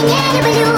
Never you